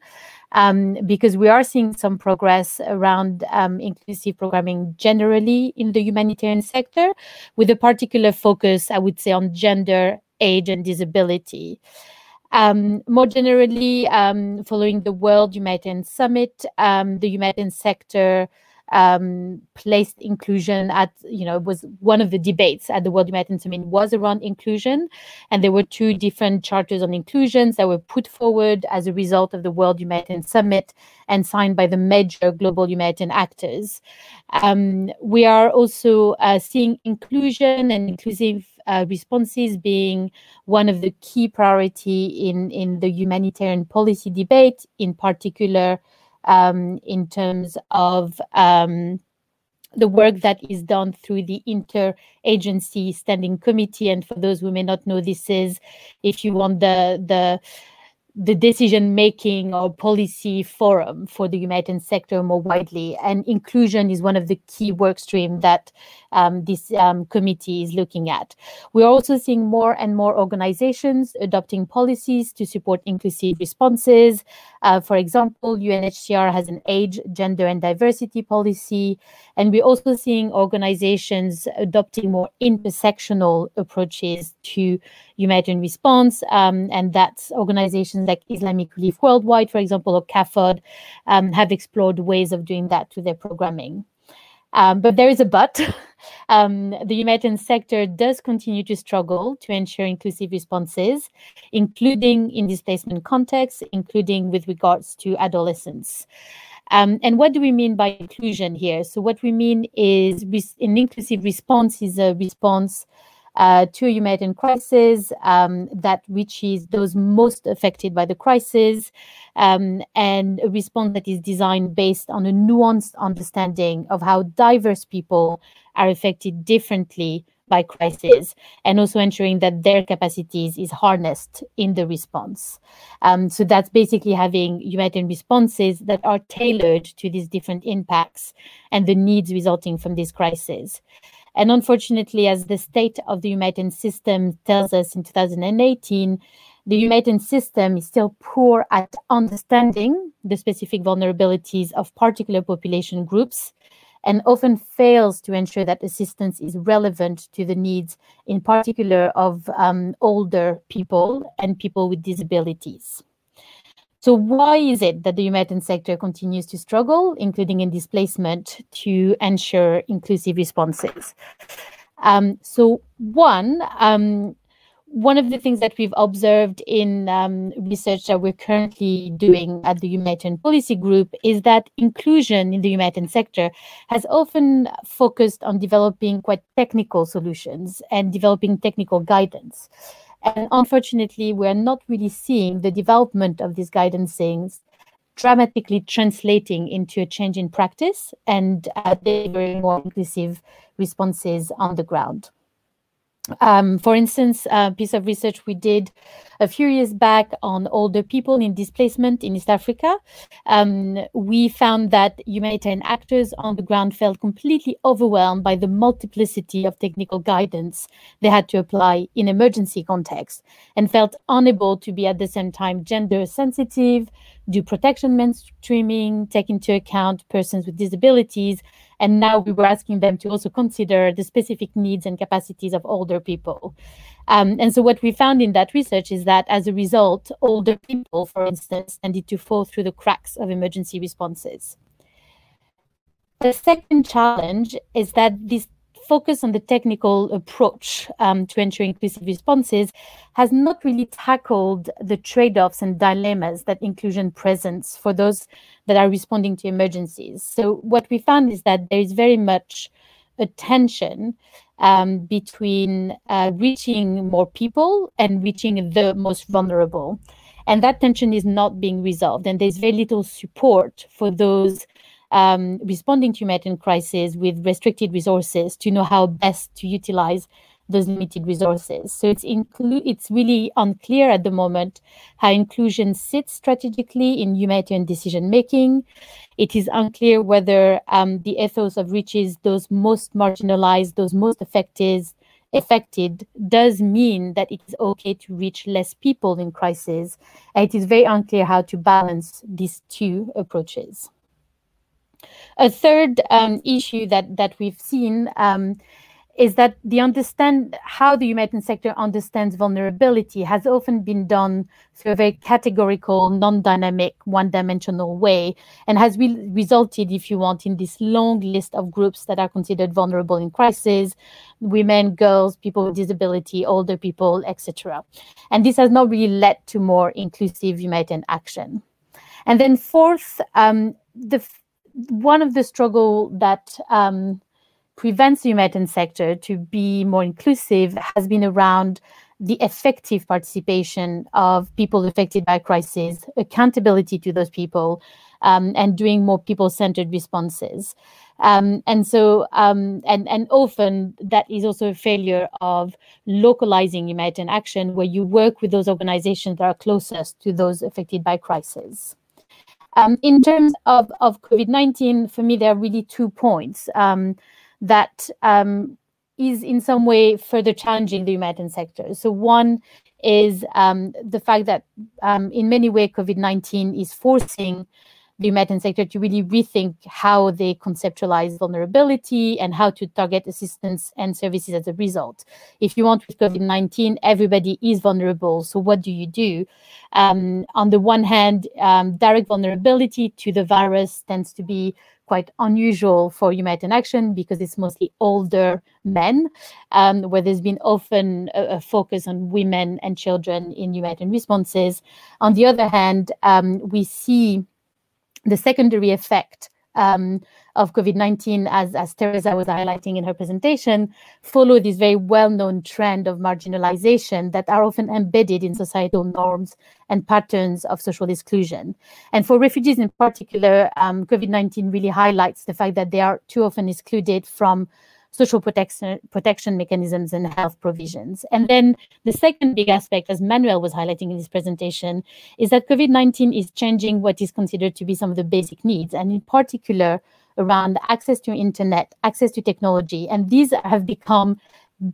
um, because we are seeing some progress around um, inclusive programming generally in the humanitarian sector, with a particular focus, I would say, on gender, age, and disability. Um, more generally, um, following the World Humanitarian Summit, um, the humanitarian sector um, placed inclusion at, you know, was one of the debates at the World Humanitarian Summit was around inclusion. And there were two different charters on inclusions that were put forward as a result of the World Humanitarian Summit and signed by the major global humanitarian actors. Um, we are also uh, seeing inclusion and inclusive uh, responses being one of the key priority in, in the humanitarian policy debate, in particular um, in terms of um, the work that is done through the interagency standing committee. And for those who may not know, this is if you want the the the decision making or policy forum for the humanitarian sector more widely. And inclusion is one of the key work streams that um, this um, committee is looking at. We're also seeing more and more organizations adopting policies to support inclusive responses. Uh, for example, UNHCR has an age, gender, and diversity policy. And we're also seeing organizations adopting more intersectional approaches to humanitarian response. Um, and that's organizations like Islamic Relief Worldwide, for example, or CAFOD, um, have explored ways of doing that to their programming. Um, but there is a but. Um, the humanitarian sector does continue to struggle to ensure inclusive responses, including in displacement contexts, including with regards to adolescents. Um, and what do we mean by inclusion here? So, what we mean is an inclusive response is a response uh, to humanitarian crisis um, that reaches those most affected by the crisis, um, and a response that is designed based on a nuanced understanding of how diverse people are affected differently by crisis and also ensuring that their capacities is harnessed in the response. Um, so that's basically having humanitarian responses that are tailored to these different impacts and the needs resulting from this crisis. And unfortunately, as the state of the humanitarian system tells us in 2018, the humanitarian system is still poor at understanding the specific vulnerabilities of particular population groups and often fails to ensure that assistance is relevant to the needs, in particular, of um, older people and people with disabilities. So why is it that the humanitarian sector continues to struggle, including in displacement, to ensure inclusive responses? Um, so one, um, one of the things that we've observed in um, research that we're currently doing at the Humanitarian Policy Group is that inclusion in the humanitarian sector has often focused on developing quite technical solutions and developing technical guidance. And unfortunately, we're not really seeing the development of these guidances dramatically translating into a change in practice and uh, delivering more inclusive responses on the ground. Um, for instance, a piece of research we did a few years back on older people in displacement in East Africa, um, we found that humanitarian actors on the ground felt completely overwhelmed by the multiplicity of technical guidance they had to apply in emergency context and felt unable to be at the same time gender sensitive, do protection mainstreaming, take into account persons with disabilities, and now we were asking them to also consider the specific needs and capacities of older people. Um, and so what we found in that research is that as a result, older people, for instance, tended to fall through the cracks of emergency responses. The second challenge is that this focus on the technical approach um, to ensure inclusive responses has not really tackled the trade-offs and dilemmas that inclusion presents for those that are responding to emergencies. So what we found is that there is very much a tension um, between uh, reaching more people and reaching the most vulnerable. And that tension is not being resolved. And there's very little support for those um, responding to humanitarian crisis with restricted resources to know how best to utilize those limited resources. So it's inclu- it's really unclear at the moment how inclusion sits strategically in humanitarian decision making. It is unclear whether um, the ethos of reaches those most marginalized, those most affected, affected does mean that it is okay to reach less people in crisis. And it is very unclear how to balance these two approaches. A third um, issue that that we've seen um, is that the understand how the humanitarian sector understands vulnerability has often been done through a very categorical, non-dynamic, one-dimensional way, and has re- resulted, if you want, in this long list of groups that are considered vulnerable in crisis: women, girls, people with disability, older people, etc. And this has not really led to more inclusive humanitarian action. And then fourth, um, the one of the struggle that um, prevents the humanitarian sector to be more inclusive has been around the effective participation of people affected by crisis, accountability to those people, um, and doing more people-centered responses. Um, and so, um, and and often that is also a failure of localizing humanitarian action, where you work with those organizations that are closest to those affected by crisis. Um, in terms of, of COVID 19, for me, there are really two points um, that um, is in some way further challenging the humanitarian sector. So, one is um, the fact that um, in many ways, COVID 19 is forcing the humanitarian sector to really rethink how they conceptualize vulnerability and how to target assistance and services as a result. If you want with COVID 19, everybody is vulnerable. So, what do you do? Um, on the one hand, um, direct vulnerability to the virus tends to be quite unusual for humanitarian action because it's mostly older men, um, where there's been often a, a, focus on women and children in humanitarian responses. On the other hand, um, we see the secondary effect um, of COVID-19, as, as Teresa was highlighting in her presentation, follow this very well-known trend of marginalization that are often embedded in societal norms and patterns of social exclusion. And for refugees in particular, um, COVID-19 really highlights the fact that they are too often excluded from social protection protection mechanisms and health provisions. And then the second big aspect, as Manuel was highlighting in his presentation, is that COVID-19 is changing what is considered to be some of the basic needs, and in particular around access to internet, access to technology. And these have become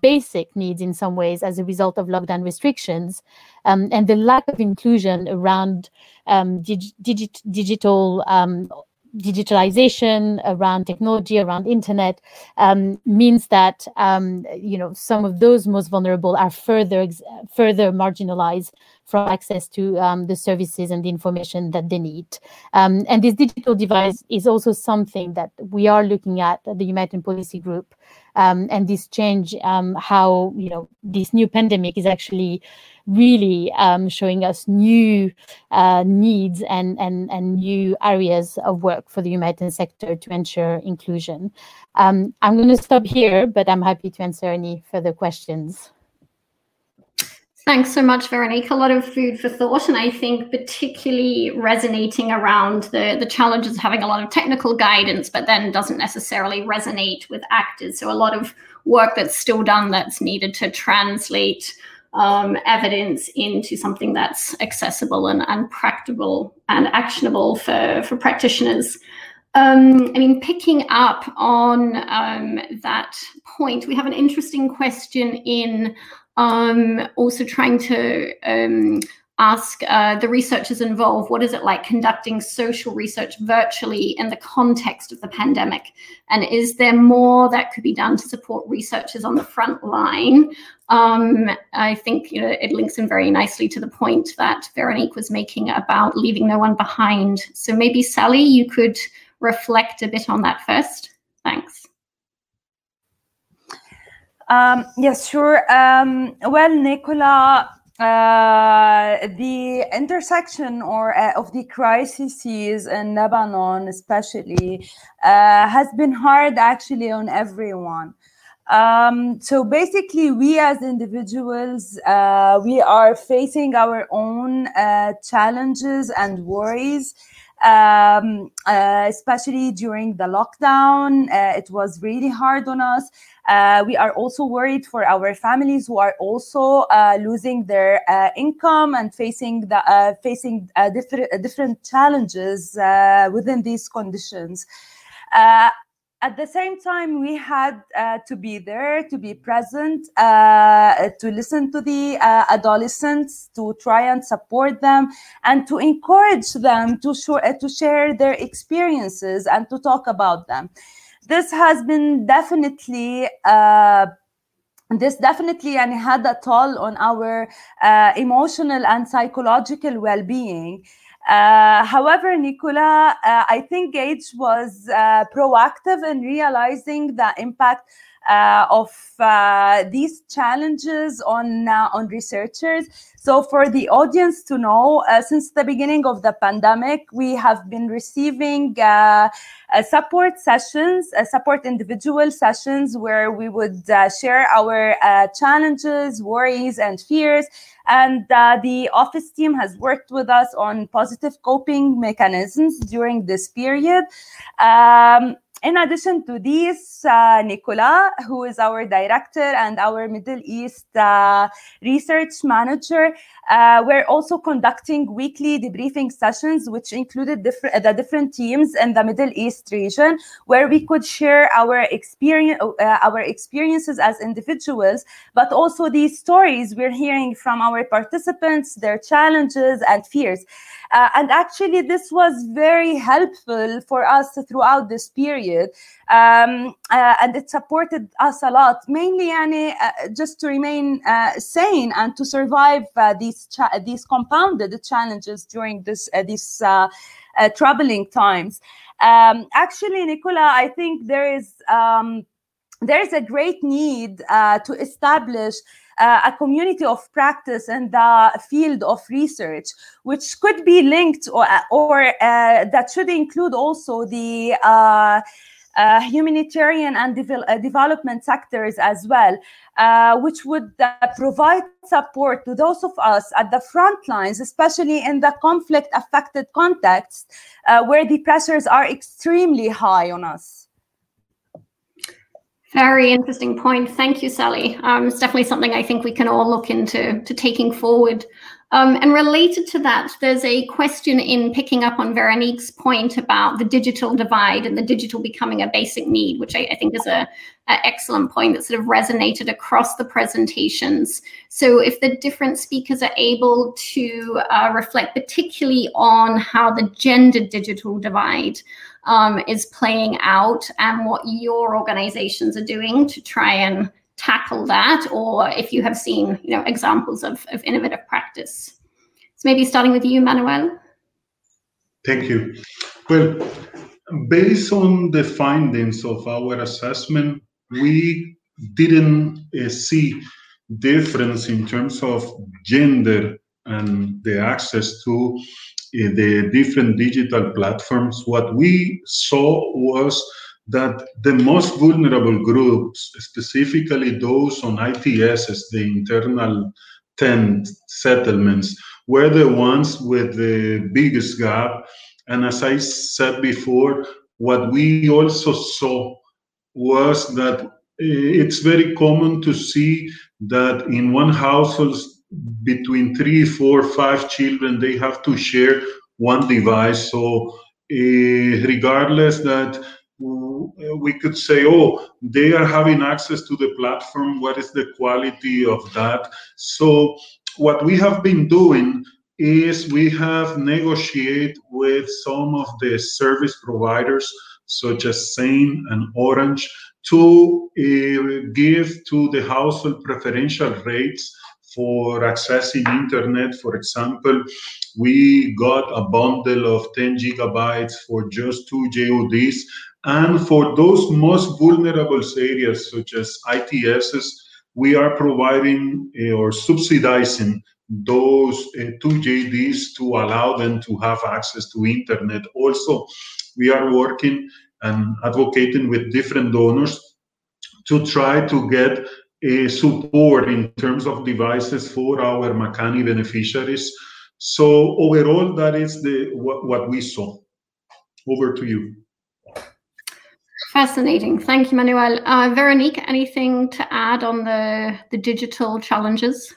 basic needs in some ways as a result of lockdown restrictions um, and the lack of inclusion around um, dig- digit- digital um, digitalization, around technology, around internet, um, means that um, you know some of those most vulnerable are further further marginalized from access to um, the services and the information that they need. Um, and this digital device is also something that we are looking at at the Humanitarian Policy Group. Um, and this change, um, how you know this new pandemic is actually really um, showing us new uh, needs and, and, and new areas of work for the humanitarian sector to ensure inclusion. Um, I'm going to stop here, but I'm happy to answer any further questions. Thanks so much, Veronique. A lot of food for thought, and I think particularly resonating around the, the challenges of having a lot of technical guidance, but then doesn't necessarily resonate with actors. So a lot of work that's still done that's needed to translate um, evidence into something that's accessible and, and practical and actionable for, for practitioners. Um, I mean, picking up on um, that point, we have an interesting question in um, also trying to um, ask uh, the researchers involved what is it like conducting social research virtually in the context of the pandemic and is there more that could be done to support researchers on the front line um, i think you know it links in very nicely to the point that veronique was making about leaving no one behind so maybe sally you could reflect a bit on that first thanks um, yes, sure. Um, well, Nicola, uh, the intersection or uh, of the crises in Lebanon, especially, uh, has been hard actually on everyone. Um, so basically, we as individuals, uh, we are facing our own uh, challenges and worries. Um, uh, especially during the lockdown, it was really hard on us. Uh, we are also worried for our families who are also uh, losing their uh, income and facing the uh, facing uh, different different challenges uh, within these conditions at the same time, we had uh, to be there, to be present, uh, to listen to the uh, adolescents, to try and support them, and to encourage them to, sh- to share their experiences and to talk about them. This has been definitely uh, this definitely and had a toll on our uh, emotional and psychological well-being uh, however, Nicola, uh, I think GAGE was uh, proactive in realizing the impact uh, of uh, these challenges on uh, on researchers. So, for the audience to know, since the beginning of the pandemic, we have been receiving support sessions, support individual sessions, where we would share our challenges, worries, and fears. And the office team has worked with us on positive coping mechanisms during this period. Um, in addition to this, uh, Nicola, who is our director and our Middle East uh, research manager, uh, we're also conducting weekly debriefing sessions, which included different, the different teams in the Middle East region, where we could share our experience, uh, our experiences as individuals, but also these stories we're hearing from our participants, their challenges and fears. Uh, and actually, this was very helpful for us throughout this period. Um, uh, and it supported us a lot, mainly yani, uh, just to remain uh, sane and to survive uh, these, cha- these compounded challenges during this, uh, these troubling times. Um, actually, Nicola, I think there is. Um, there is a great need to establish uh, a community of practice in the field of research, which could be linked or, or uh, that should include also the uh, uh humanitarian and uh, development sectors as well, uh, which would provide support to those of us at the front lines, especially in the conflict affected context where the pressures are extremely high on us. Very interesting point. Thank you, Sally. Um, it's definitely something I think we can all look into to taking forward. Um, and related to that, there's a question in picking up on Veronique's point about the digital divide and the digital becoming a basic need, which I, I think is a, a, excellent point that sort of resonated across the presentations. So if the different speakers are able to uh, reflect particularly on how the gender digital divide um, is playing out and what your organizations are doing to try and tackle that or if you have seen you know examples of, of innovative practice. So maybe starting with you manuel. Thank you. Well based on the findings of our assessment we didn't uh, see difference in terms of gender and the access to the different digital platforms what we saw was that the most vulnerable groups, specifically those on ITSs, the internal tent settlements, were the ones with the biggest gap. And as I said before, what we also saw was that eh, it's very common to see that in one household between three, four, five children, they have to share one device. So uh, regardless that we could say, oh, they are having access to the platform. What is the quality of that? So, what we have been doing is we have negotiated with some of the service providers, such as Zain and Orange, to uh, give to the household preferential rates for accessing internet. For example, we got a bundle of 10 gigabytes for just two JODs and for those most vulnerable areas, such as ITSs, we are providing uh, or subsidizing those uh, two JDs to allow them to have access to internet. Also, we are working and advocating with different donors to try to get support in terms of devices for our Makani beneficiaries. So overall, that is the what, what we saw. Over to you. Fascinating. Thank you, Manuel. Uh, Veronique, anything to add on the, the digital challenges?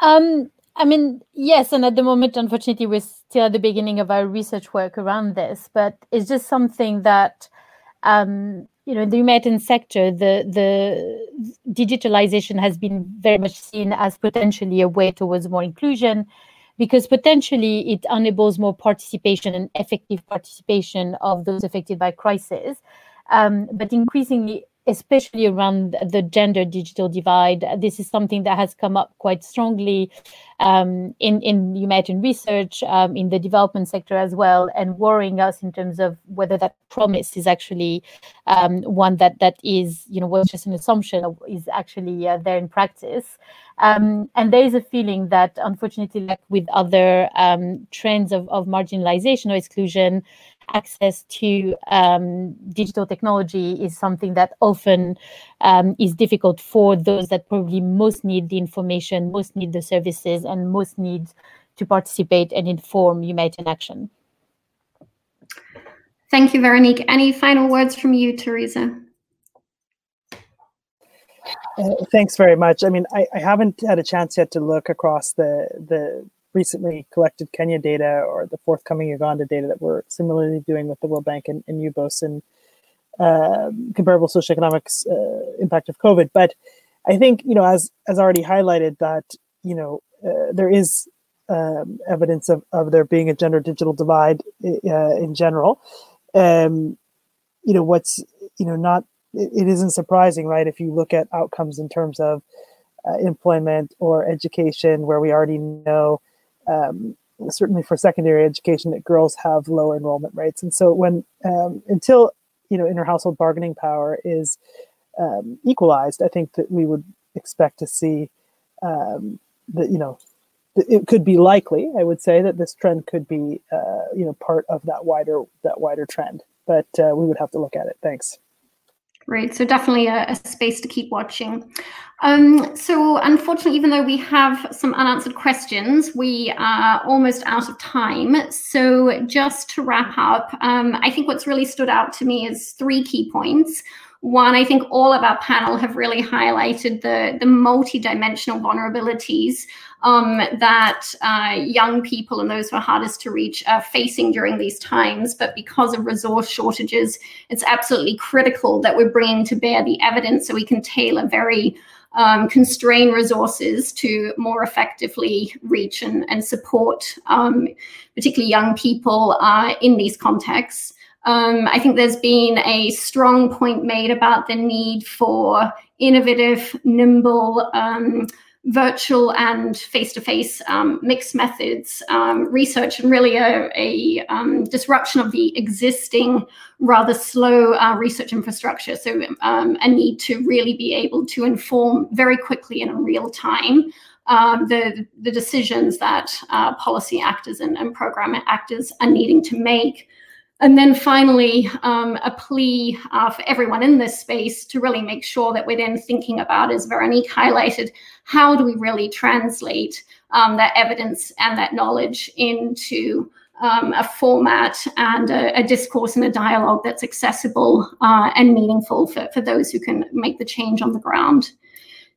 Um, I mean, yes, and at the moment, unfortunately, we're still at the beginning of our research work around this, but it's just something that, um, you know, in the humanitarian sector, the the digitalization has been very much seen as potentially a way towards more inclusion, because potentially it enables more participation and effective participation of those affected by crisis. Um, but increasingly, especially around the gender digital divide. This is something that has come up quite strongly um, in in humanitarian research, um, in the development sector as well, and worrying us in terms of whether that promise is actually um, one that that is you know was just an assumption is actually uh, there in practice. Um, and there is a feeling that, unfortunately, like with other um, trends of, of marginalization or exclusion, access to um, digital technology is something that often um, is difficult for those that probably most need the information, most need the services, and most need to participate and inform humanitarian action. Thank you, Veronique. Any final words from you, Teresa? Uh, thanks very much. I mean, I, I, haven't had a chance yet to look across the the recently collected Kenya data or the forthcoming Uganda data that we're similarly doing with the World Bank and, and UBOS and uh, comparable socioeconomics uh, impact of COVID. But I think you know, as as already highlighted, that you know uh, there is um, evidence of, of there being a gender digital divide uh, in general. Um, you know, what's you know not it, it isn't surprising, right? If you look at outcomes in terms of uh, employment or education, where we already know um, certainly for secondary education that girls have lower enrollment rates. And so when um, until you know inter household bargaining power is um, equalized i think that we would expect to see um, that you know it could be likely i would say that this trend could be uh, you know part of that wider that wider trend. But uh, we would have to look at it. Thanks Right, so definitely a, a, space to keep watching. Um, so unfortunately, even though we have some unanswered questions, we are almost out of time. So just to wrap up, um, I think what's really stood out to me is three key points. One, I think all of our panel have really highlighted the, the multi-dimensional vulnerabilities um, that uh, young people and those who are hardest to reach are facing during these times. But because of resource shortages, it's absolutely critical that we're bringing to bear the evidence so we can tailor very um, constrain resources to more effectively reach and, and support, um, particularly young people uh, in these contexts. Um, I think there's been a strong point made about the need for innovative, nimble, um, virtual and face-to-face um, mixed methods um, research and really a, a um, disruption of the existing rather slow uh, research infrastructure. So um, a need to really be able to inform very quickly and in real time um, the, the decisions that uh, policy actors and, and program actors are needing to make. And then finally, um, a plea uh, for everyone in this space to really make sure that we're then thinking about, as Veronique highlighted, how do we really translate um, that evidence and that knowledge into um, a format and a, a, discourse and a dialogue that's accessible uh, and meaningful for, for those who can make the change on the ground.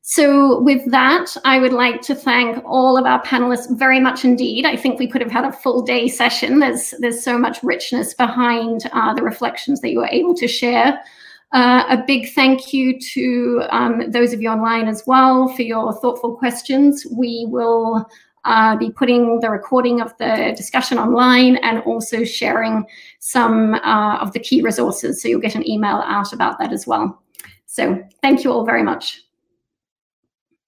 So with that, I would like to thank all of our panelists very much indeed. I think we could have had a full day session. There's, there's so much richness behind uh, the reflections that you were able to share. Uh, a big thank you to um, those of you online as well for your thoughtful questions. We will uh, be putting the recording of the discussion online and also sharing some uh, of the key resources. So you'll get an email out about that as well. So thank you all very much.